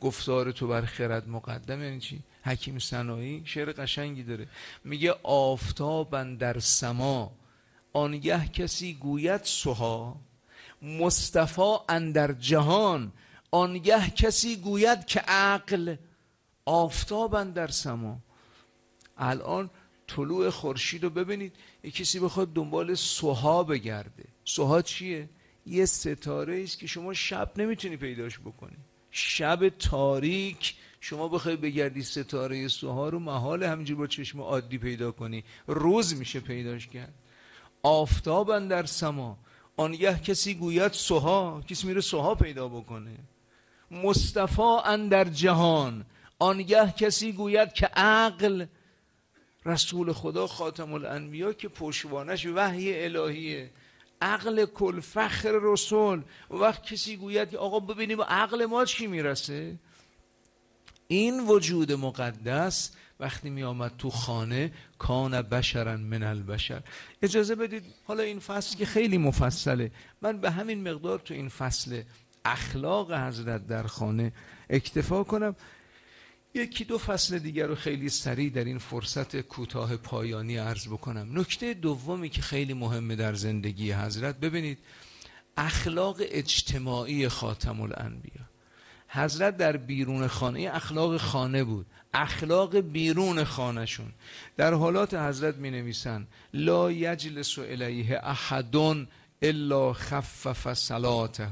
گفتار تو بر خرد مقدم یعنی چی؟ حکیم صنایی شعر قشنگی داره. میگه آفتابن در سما آنگه کسی گوید سوها مصطفی اندر جهان آنگه کسی گوید که عقل آفتاب اندر سما. الان طلوع خورشید رو ببینید یه کسی بخواد دنبال سوها بگرده. سوها چیه؟ یه ستاره است که شما شب نمی‌تونی پیداش بکنی. شب تاریک شما بخوای بگردی ستاره سوها رو محال همجور با چشم عادی پیدا کنی. روز میشه پیداش کرد. آفتاب در سما. آنگه کسی گوید سوها کسی میره سوها پیدا بکنه. مصطفی اندر جهان آنگه کسی گوید که عقل رسول خدا خاتم الانبیا که پشوانش وحی الهیه. عقل کل فخر رسول. وقت کسی گوید که آقا ببینیم عقل ما چی می‌رسه؟ این وجود مقدس وقتی می آمد تو خانه کان بشرن من البشر. اجازه بدید حالا این فصل که خیلی مفصله. من به همین مقدار تو این فصل اخلاق حضرت در خانه اکتفا کنم. یکی دو فصل دیگر رو خیلی سریع در این فرصت کوتاه پایانی عرض بکنم. نکته دومی که خیلی مهمه در زندگی حضرت ببینید اخلاق اجتماعی خاتم الانبیا. حضرت در بیرون خانه اخلاق خانه بود. اخلاق بیرون خانهشون. در حالات حضرت می نویسن لا یجلس الیه احدون الا خفف صلاته.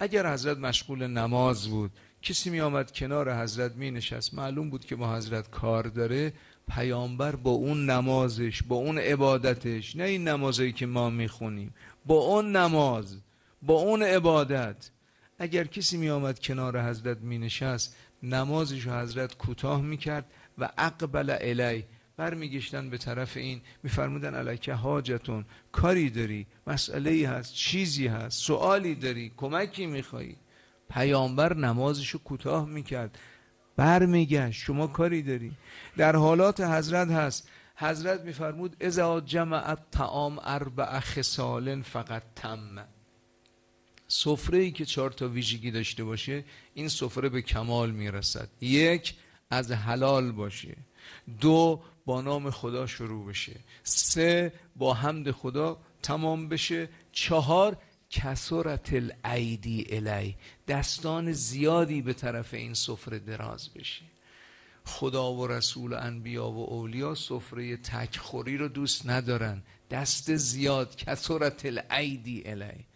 اگر حضرت مشغول نماز بود کسی می آمد کنار حضرت می نشست معلوم بود که با حضرت کار داره پیامبر با اون نمازش با اون عبادتش نه این نمازایی که ما می‌خونیم. با اون نماز با اون عبادت. اگر کسی می آمد کنار حضرت می نشست نمازش رو حضرت کوتاه می کرد و اقبل الی برمیگشتن به طرف این میفرمودن علیکه حاجتون کاری داری؟ مسئله هست چیزی هست سوالی داری کمکی میخوایی؟ پیامبر نمازشو کوتاه می‌کرد. برمیگشت شما کاری داری؟ در حالات حضرت هست. حضرت میفرمود اذا جمع طعام اربع خصال فقط تم. سفره ای که چهار تا ویژگی داشته باشه این سفره به کمال می‌رسد. یک از حلال باشه. دو با نام خدا شروع بشه. سه با حمد خدا تمام بشه. چهار کسرت الایدی الی. دستان زیادی به طرف این سفره دراز بشه. خدا و رسول و انبیا و اولیا سفره تکخوری رو دوست ندارن. دست زیاد کسرت الایدی الی.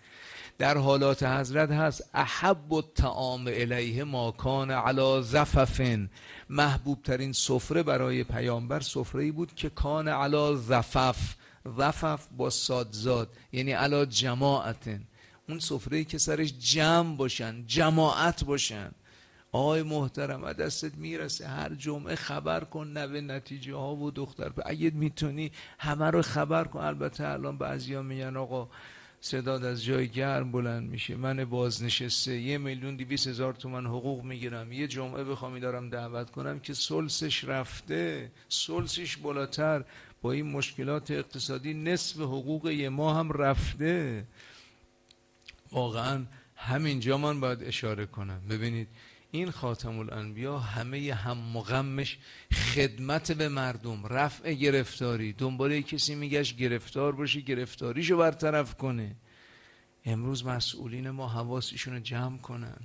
در حالات حضرت هست احب الطعام الیه ما کان علی زففن. محبوب ترین سفره برای پیامبر سفره ای بود که کان علی زفف. زفف با سادزاد یعنی علی جماعتن. اون سفره که سرش جمع باشن جماعت باشن. آقای محترم دستت می‌رسه. هر جمعه خبر کن نوه نتیجه ها و دختر. اگه می‌تونی همه رو خبر کن البته الان بعضی ها میگن آقا صداد از جای گرم بلند میشه. من بازنشسته یه میلیون دیویس هزار تومن حقوق می‌گیرم. یه جمعه بخوام دارم دعوت کنم که سلسش رفته سلسش بالاتر. با این مشکلات اقتصادی نصف حقوق یه ماه هم رفته. واقعا همینجا من باید اشاره کنم. ببینید این خاتم الانبیا همه هم مغمش خدمت به مردم رفع گرفتاری. دنباله کسی میگشت گرفتار باشی گرفتاریشو برطرف کنه. امروز مسئولین ما حواسشون رو جمع کنن.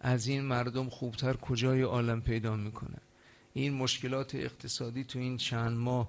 از این مردم خوبتر کجای عالم پیدا می‌کنن؟ این مشکلات اقتصادی تو این چند ماه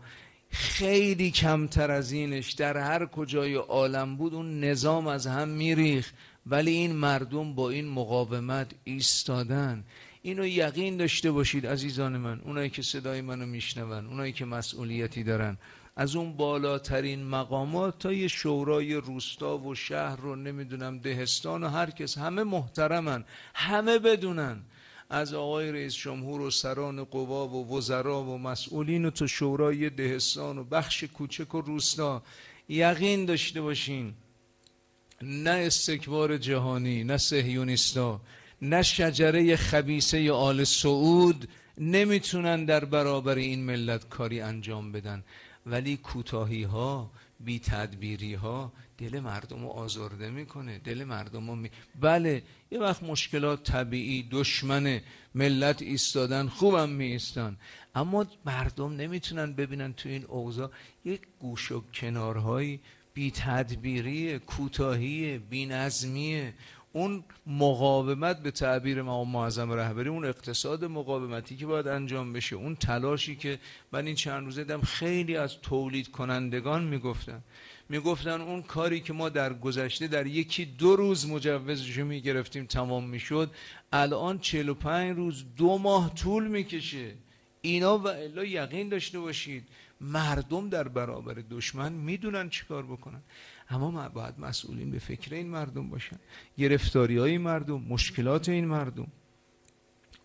خیلی کمتر از اینش. در هر کجای عالم بود اون نظام از هم میریخ ولی این مردم با این مقاومت ایستادن. اینو یقین داشته باشید عزیزان من اونایی که صدای منو میشنون اونایی که مسئولیتی دارن. از اون بالاترین مقامات تا یه شورای روستا و شهر رو نمی‌دونم دهستان و هر کس همه محترمن همه بدونن. از آقای رئیس جمهور و سران قوا و وزرا و مسئولین و تو شورای دهستان و بخش کوچک و روستا. یقین داشته باشین. نه استکبار جهانی نه سهیونیستا نه شجره خبیسه آل سعود نمی‌تونن در برابر این ملت کاری انجام بدن. ولی کوتاهی ها بی تدبیری ها دل مردم رو آزرده می‌کنه دل مردم رو می... بله یه وقت مشکلات طبیعی دشمن ملت ایستادن خوبم می ایستان اما مردم نمی‌تونن ببینن تو این اوضاع. یک گوش و کنارهایی بی تدبیری کوتاهی بی نظمیه اون مقاومت به تعبیر ما معظم رهبری اون اقتصاد مقاومتی که باید انجام بشه اون تلاشی که من این چند روزه دیدم خیلی از تولید کنندگان می‌گفتن. می‌گفتن اون کاری که ما در گذشته در یکی دو روز مجوزش رو می‌گرفتیم تمام می‌شد الان 45 روز دو ماه طول می‌کشه. اینا و الا یقین داشته باشید. مردم در برابر دشمن می‌دونن چیکار بکنن. اما باید مسئولین به فکر این مردم باشن گرفتاری های مردم مشکلات این مردم.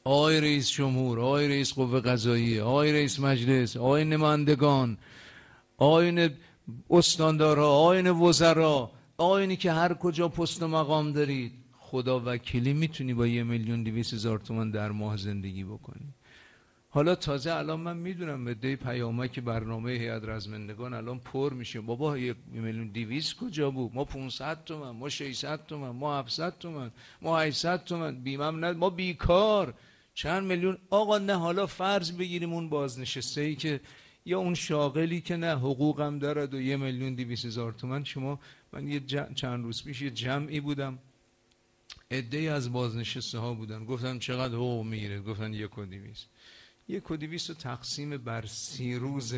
آقای رئیس جمهور آقای رئیس قوه قضاییه آقای رئیس مجلس آقای نمایندگان آقای استاندارها آقای وزرا آقایونی که هر کجا پست و مقام دارید. خدا وکیلی می‌تونی با یه میلیون دیویس هزار تومن در ماه زندگی بکنی. حالا تازه الان من می‌دونم به دی پیامک برنامه هیئت رزمندگان الان پر میشه. بابا یک میلیون دیویس کجا بود؟ ما 500 تومن ما 600 تومن ما 700 تومن ما 800 تومن. بیمم نه ما بیکار. چند میلیون؟ آقا نه حالا فرض بگیریم اون بازنشسته ای که یا اون شاغلی که نه حقوقم دارد و یه میلیون دیویس هزار تومن. شما من یه چند روز پیش یه جمعی بودم. عده از بازنشسته ها بودن. گفتن چقدر حقوق می‌گیره گفتن یک و دیویس یک و دیویس رو تقسیم بر سی روز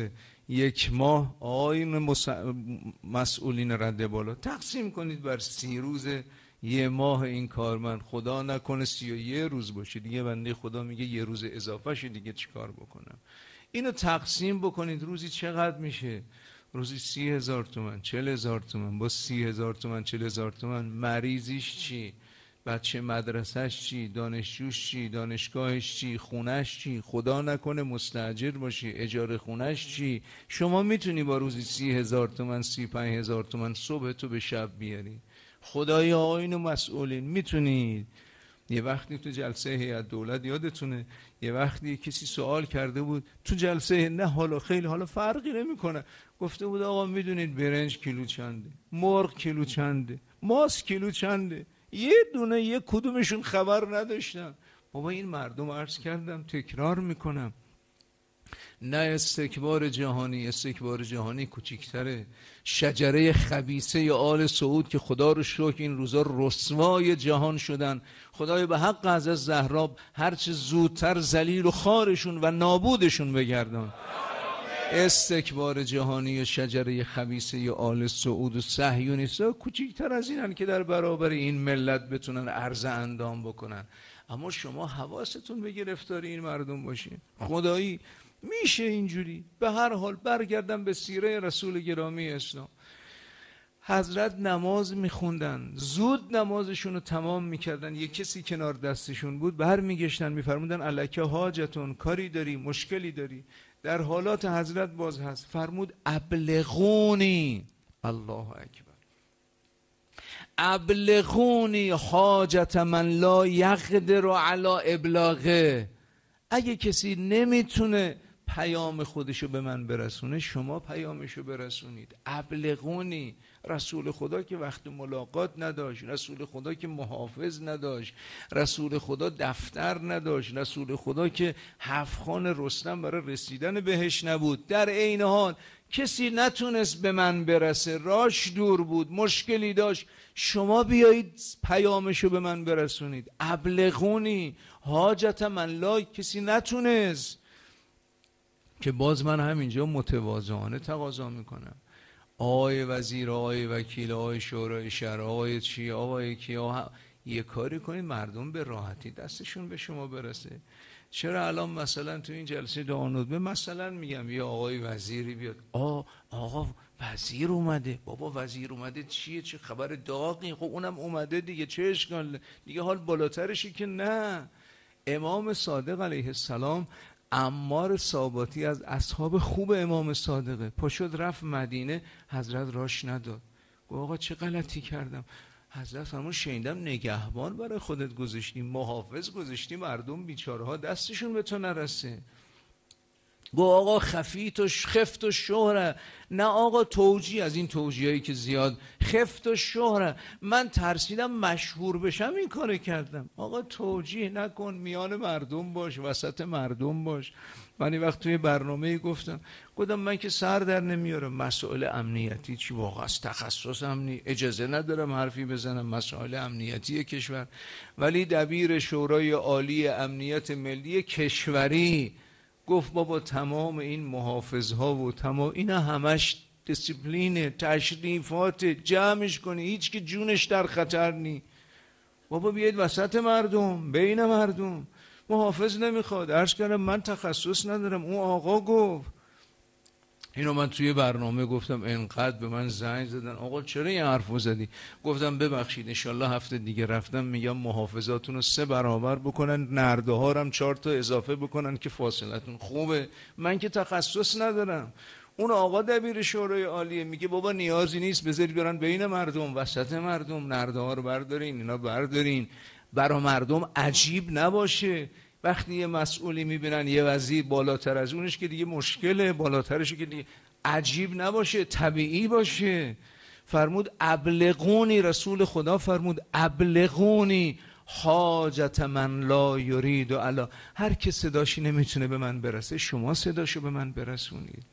یک ماه. آین مسئولین رده بالا. تقسیم کنید بر سی روز یه ماه این کار من خدا نکنه سی و یه روز باشه. دیگه بنده خدا میگه یه روز اضافه شد دیگه چیکار بکنم؟ اینو تقسیم بکنید. روزی چقدر میشه؟ روزی سی هزار تومن چل هزار تومن. با سی هزار تومن چل هزار تومن مریضیش چی؟ بچه مدرسهش چی دانشجوش چی دانشگاهش چی خونش چی؟ خدا نکنه مستجر باشی. اجاره خونش چی؟ شما می‌تونی با روزی سی هزار تومن سی پنج هزار تومن صبح تو به شب بیاری. خدای آین و مسئولین می‌تونید یه وقتی تو جلسه هیئت دولت یادتونه؟ یه وقتی کسی سوال کرده بود تو جلسه نه حالا خیلی حالا فرقی نمی‌کنه. گفته بود آقا می‌دونید برنج کیلو چنده مرغ کیلو چنده ماس کیلو چنده. یه دونه یه کدومشون خبر نداشتن. بابا این مردم عرض کردم تکرار می‌کنم. نه استکبار جهانی استکبار جهانی کوچیکتره. شجره خبیسه آل سعود که خدا رو شکر این روزا رسوای جهان شدن. خدای به حق از زهراب هرچه زودتر زلیل و خارشون و نابودشون بگردان استکبار جهانی و شجره خبیسه آل سعود و صهیونیستا کوچیکتر از اینن که در برابر این ملت بتونن عرض اندام بکنن. اما شما حواستون به گرفتاری این مردم باشین. خدایی میشه اینجوری. به هر حال برگردم به سیره رسول گرامی اسلام. حضرت نماز میخوندن. زود نمازشون رو تمام می‌کردن. یه کسی کنار دستشون بود. برمیگشتن میفرمودن علکه حاجتون کاری داری مشکلی داری. در حالات حضرت باز هست. فرمود ابلغونی. الله اکبر. ابلغونی حاجت من لا یقدر علی ابلاغه. اگه کسی نمی‌تونه پیام خودشو به من برسونه شما پیامشو برسونید. ابلغونی. رسول خدا که وقت ملاقات نداشت رسول خدا که محافظ نداشت رسول خدا دفتر نداشت رسول خدا که هفخان رستم برای رسیدن بهش نبود. در عین حال کسی نتونست به من برسه. راش دور بود مشکلی داشت. شما بیایید پیامشو به من برسونید. ابلغونی حاجت من لا کسی نتونست. که باز من همینجا متواضعانه تقاضا می‌کنم. آقای وزیر آقای وکیل آقای شورای شهر آقای چی آقای کی یه کاری کنید مردم به راحتی دستشون به شما برسه. چرا الان مثلا تو این جلسه به مثلا میگم یه آقای وزیری بیاد. آ آقا وزیر اومده. بابا وزیر اومده چیه؟ چه خبر داغی؟ خب اونم اومده دیگه. چه اشکال؟ دیگه حال بالاترشی که نه. امام صادق علیه السلام امار ثاباتی از اصحاب خوب امام صادقه. پاشد رفت مدینه حضرت راش نداد. گفت آقا چه غلطی کردم؟ حضرت فرمود شنیدم نگهبان برای خودت گذاشتیم محافظ گذاشتیم مردم بیچاره دستشون به تو نرسه. گو آقا خفیت و خفت و شهره. نه آقا توجی از این توجیهایی که زیاد. خفت و شهره. من ترسیدم مشهور بشم این کار کردم. آقا توجیه نکن میان مردم باش وسط مردم باش. من این وقت توی برنامه گفتم گفتم من که سر در نمیارم. مسائل امنیتی چی؟ واقعا از تخصص امنی. اجازه ندارم حرفی بزنم. مسائل امنیتی کشور. ولی دبیر شورای عالی امنیت ملی کشوری گفت بابا تمام این محافظ ها و تمام اینا همش دیسیپلین تشریفات جمعش کنی. هیچ که جونش در خطر نی. بابا بیاید وسط مردم بین مردم. محافظ نمی‌خواد. عرض کردم من تخصص ندارم. اون آقا گفت اینو من توی برنامه گفتم انقدر به من زنگ زدن. آقا چرا این حرفو زدی؟ گفتم ببخشید انشالله هفته دیگه رفتم میگم محافظاتون رو سه برابر بکنن نرده ها هم چهار تا اضافه بکنن که فاصلتون خوبه. من که تخصص ندارم. اون آقا دبیر شورای عالیه میگه بابا نیازی نیست بذارید برن بین مردم وسط مردم نرده ها رو بردارین اینا بردارین. برا مردم عجیب نباشه. وقتی یه مسئولی می‌بینن یه وزیر بالاتر از اونش که دیگه مشکله بالاترش که دیگه عجیب نباشه طبیعی باشه. فرمود ابلغونی رسول خدا فرمود ابلغونی حاجت من لا یرید و علا هر که صداشی نمی‌تونه به من برسه شما صداشو به من برسونید.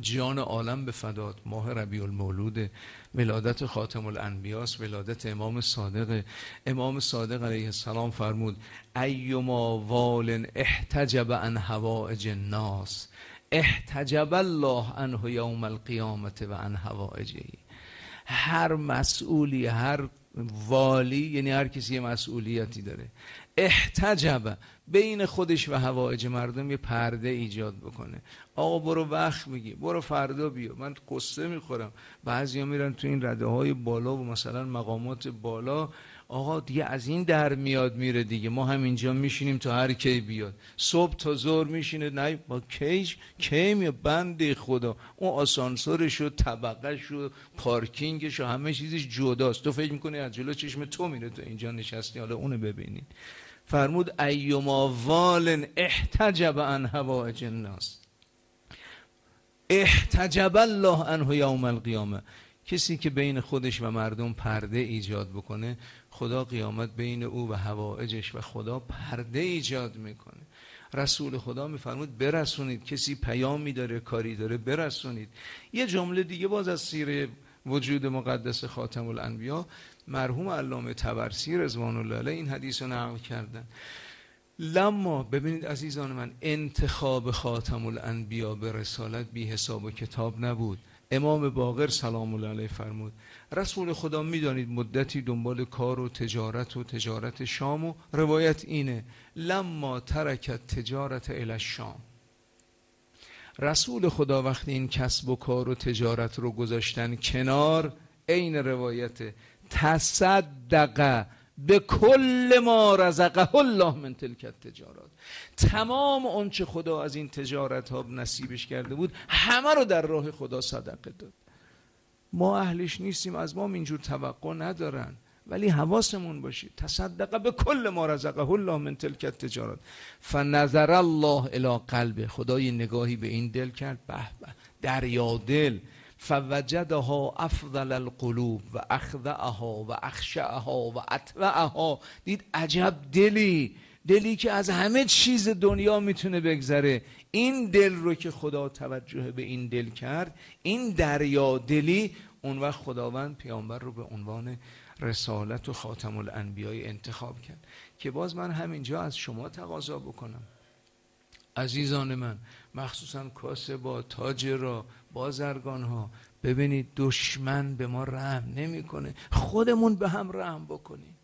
جان عالم به فدات ماه ربیع المولود ولادت خاتم الانبیاس ولادت امام صادق. امام صادق علیه السلام فرمود ایما وال احتجب عن هوائج الناس احتجب الله عنه یوم القیامت و عن هوائجه هر مسئولی هر والی یعنی هر کسی مسئولیتی داره. احتجب. بین خودش و هوایج مردم یه پرده ایجاد بکنه. آقا برو وقت میگی. برو فردا بیا. من قصه می‌خورم. بعضیا میرن تو این رده های بالا و مثلا مقامات بالا آقا دیگه از این در میاد میره دیگه. ما هم اینجا میشینیم تا هر کی بیاد. صبح تا زور میشینه. نه با کیش کی میاد؟ بند خدا. اون آسانسورش و طبقه و پارکینگش و همه چیزش جداست. تو فکر می‌کنی از جلو چشم تو میره تو اینجا نشستی؟ حالا اونو ببینید. فرمود ایما وال احتجب عن هوایج الناس احتجب الله عنه یوم القیامه. کسی که بین خودش و مردم پرده ایجاد بکنه خدا قیامت بین او و هوایجش و خدا پرده ایجاد می‌کنه. رسول خدا میفرمود برسونید. کسی پیامی داره کاری داره برسونید. یه جمله دیگه باز از سیره وجود مقدس خاتم الانبیا. مرحوم علامه تبرسی رضوان الله این حدیث رو نقل کردن. لما ببینید عزیزان من انتخاب خاتم الانبیا به رسالت بی حساب و کتاب نبود. امام باقر سلام الله علیه فرمود رسول خدا می‌دانید مدتی دنبال کار و تجارت و تجارت شام و روایت اینه لما ترکت تجارت ال شام رسول خدا وقتی این کسب و کار و تجارت رو گذاشتن کنار عین روایت تصدق به کل ما رزقه الله من تلک تجارات تمام آنچه خدا از این تجارت ها نصیبش کرده بود همه رو در راه خدا صدقه داد. ما اهلش نیستیم از ما اینجور توقع ندارن. ولی حواسمون باشید تصدق به کل ما رزقه الله من تلک تجارات فنظر الله الى قلبه خدای نگاهی به این دل کرد. به به دریا دل. فوجدها افضل القلوب و اخذعها و اخشعها و اطوعها دید عجب دلی دلی که از همه چیز دنیا می‌تونه بگذره. این دل رو که خدا توجه به این دل کرد این دریا دلی اون وقت خداوند پیامبر رو به عنوان رسالت و خاتم الانبیای انتخاب کرد. که باز من همینجا از شما تقاضا بکنم. عزیزان من مخصوصا کاسبا تاجرا بازرگان ها ببینید دشمن به ما رحم نمی‌کنه. خودمون به هم رحم بکنیم.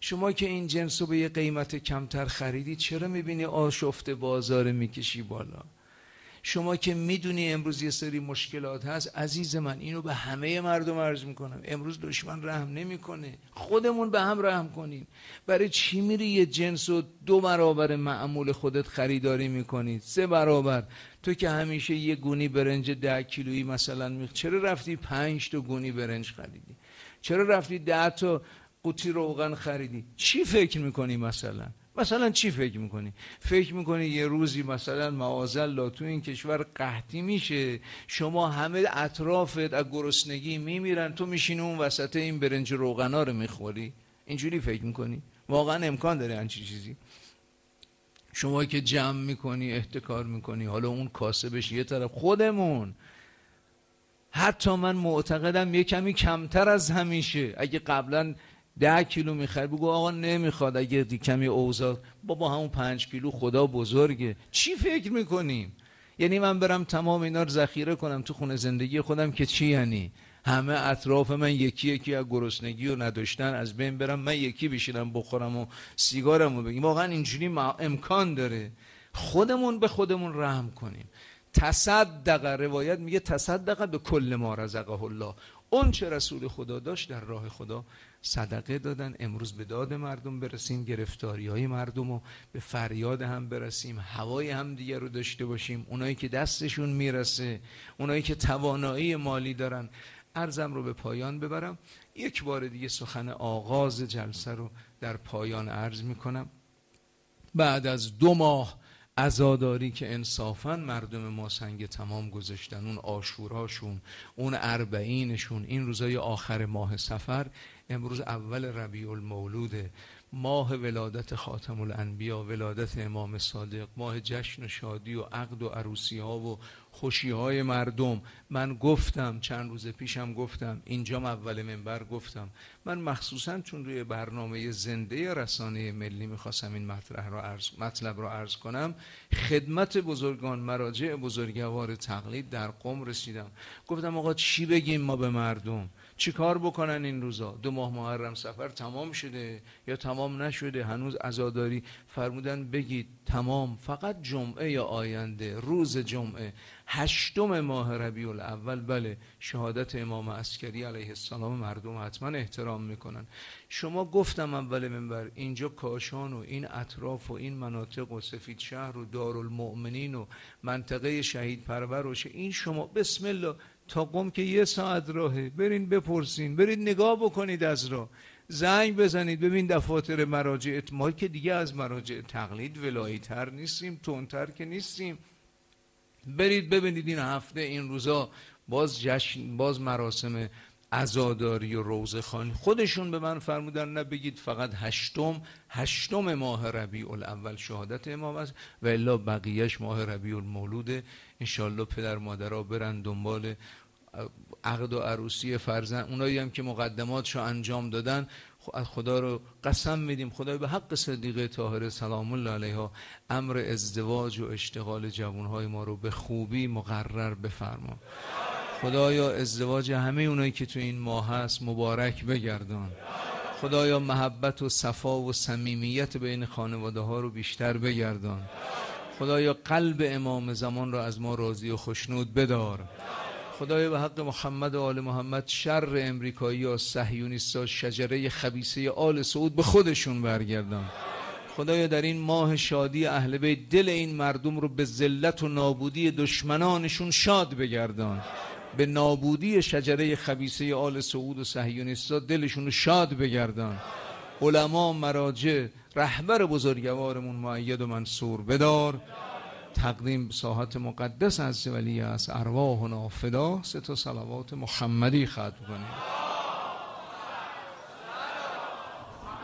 شما که این جنس رو به یه قیمت کمتر خریدید چرا می‌بینی آشفت بازار می‌کشی بالا؟ شما که می‌دونی امروز یه سری مشکلات هست عزیز من اینو به همه مردم عرض می‌کنم. امروز دشمن رحم نمی‌کنه. خودمون به هم رحم کنیم. برای چی میری یه جنس رو دو برابر معمول خودت خریداری می‌کنید سه برابر. تو که همیشه یه گونی برنج ده کیلویی مثلا می چرا رفتی پنج تا گونی برنج خریدی؟ چرا رفتی ده تا قوطی روغن خریدی؟ چی فکر می‌کنی مثلا؟ مثلا چی فکر می‌کنی؟ فکر می‌کنی یه روزی مثلا معاذالله تو این کشور قحطی میشه شما همه اطرافت از گرسنگی میمیرن تو میشینی اون وسط این برنج روغنا رو می‌خوری؟ اینجوری فکر می‌کنی؟ واقعا امکان داره همچین چیزی. شما که جمع می‌کنی احتکار می‌کنی حالا اون کاسبش یه طرف خودمون. حتی من معتقدم یه کمی کمتر از همیشه. اگه قبلا ده کیلو می‌خوای بگو آقا نمی‌خواد. اگه کمی اوضاع بابا همون پنج کیلو خدا بزرگه. چی فکر می‌کنیم؟ یعنی من برم تمام اینا رو ذخیره کنم تو خونه زندگی خودم که چی یعنی؟ همه اطراف من یکی یکی از گرسنگی و نداشتن. از بین برم من یکی بشینم بخورم و سیگارم رو بگیم واقعا اینجوری امکان داره. خودمون به خودمون رحم کنیم. تصدق. روایت میگه تصدق به کل ما رزقه الله. اون چه رسول خدا داشت در راه خدا صدقه دادن. امروز به داد مردم برسیم گرفتاری های مردم رو به فریاد هم برسیم هوای هم دیگر رو داشته باشیم. اونایی که دستشون می‌رسه اونایی که توانایی مالی دارن ارزم رو به پایان ببرم. یک بار دیگه سخن آغاز جلسه رو در پایان عرض می‌کنم. بعد از دو ماه ازاداری که انصافا مردم ما سنگ تمام گذاشتن اون آشوراشون اون اربعینشون این روزای آخر ماه سفر امروز اول ربیع المولود ماه ولادت خاتم الانبیا ولادت امام صادق ماه جشن و شادی و عقد و عروسی ها و خوشی های مردم. من گفتم چند روز پیشم گفتم اینجا اول منبر گفتم. من مخصوصا چون روی برنامه زنده رسانه ملی می‌خواستم این مطرح را عرض، مطلب را عرض کنم خدمت بزرگان مراجع بزرگوار تقلید در قم رسیدم. گفتم آقا چی بگیم ما به مردم؟ چی کار بکنن این روزا؟ دو ماه محرم سفر تمام شده یا تمام نشده؟ هنوز عزاداری؟ فرمودن بگید تمام فقط جمعه یا آینده روز جمعه. هشتم ماه ربیع الاول بله شهادت امام عسکری علیه السلام مردم حتما احترام می‌کنن. شما گفتم اول منبر اینجا کاشان و این اطراف و این مناطق و سفید شهر و دارالمؤمنین و منطقه شهید پرور و این شما بسم الله تا قم که یه ساعت راهه. برین بپرسین برید نگاه بکنید از راه. زنگ بزنید ببین دفاتر مراجع ما که دیگه از مراجع تقلید ولایی تر نیستیم تونتر که نیستیم. برید ببینید این هفته این روزا باز جشن باز مراسم عزاداری و روزخانی خودشون به من فرمودن نه بگید فقط هشتم هشتم ماه ربیع الاول شهادت امام است و الا بقیهش ماه ربیع المولوده انشالله پدر مادرها برن دنبال عقد و عروسی فرزند. اونایی هم که مقدماتشو انجام دادن از خدا رو قسم میدیم. خدای به حق صدیقه طاهره سلام الله علیها امر ازدواج و اشتغال جوانهای ما رو به خوبی مقرر بفرما. خدایا ازدواج همه اونایی که تو این ماه هست مبارک بگردان. خدایا محبت و صفا و صمیمیت بین خانواده ها رو بیشتر بگردان. خدایا قلب امام زمان را از ما راضی و خشنود بدار. خدایا به حق محمد و آل محمد شر امریکایی و صهیونیستا شجره خبیسه آل سعود به خودشون برگردان خدایا در این ماه شادی اهل بیت دل این مردم رو به ذلت و نابودی دشمنانشون شاد بگردان. به نابودی شجره خبیسه آل سعود و صهیونیستا دلشون رو شاد بگردان. علما مراجع رهبر بزرگوارمون معید و منصور بدار. تقدیم ساحت مقدس از ولی از ارواح و نافدا سه تا صلوات محمدی ختم کنیم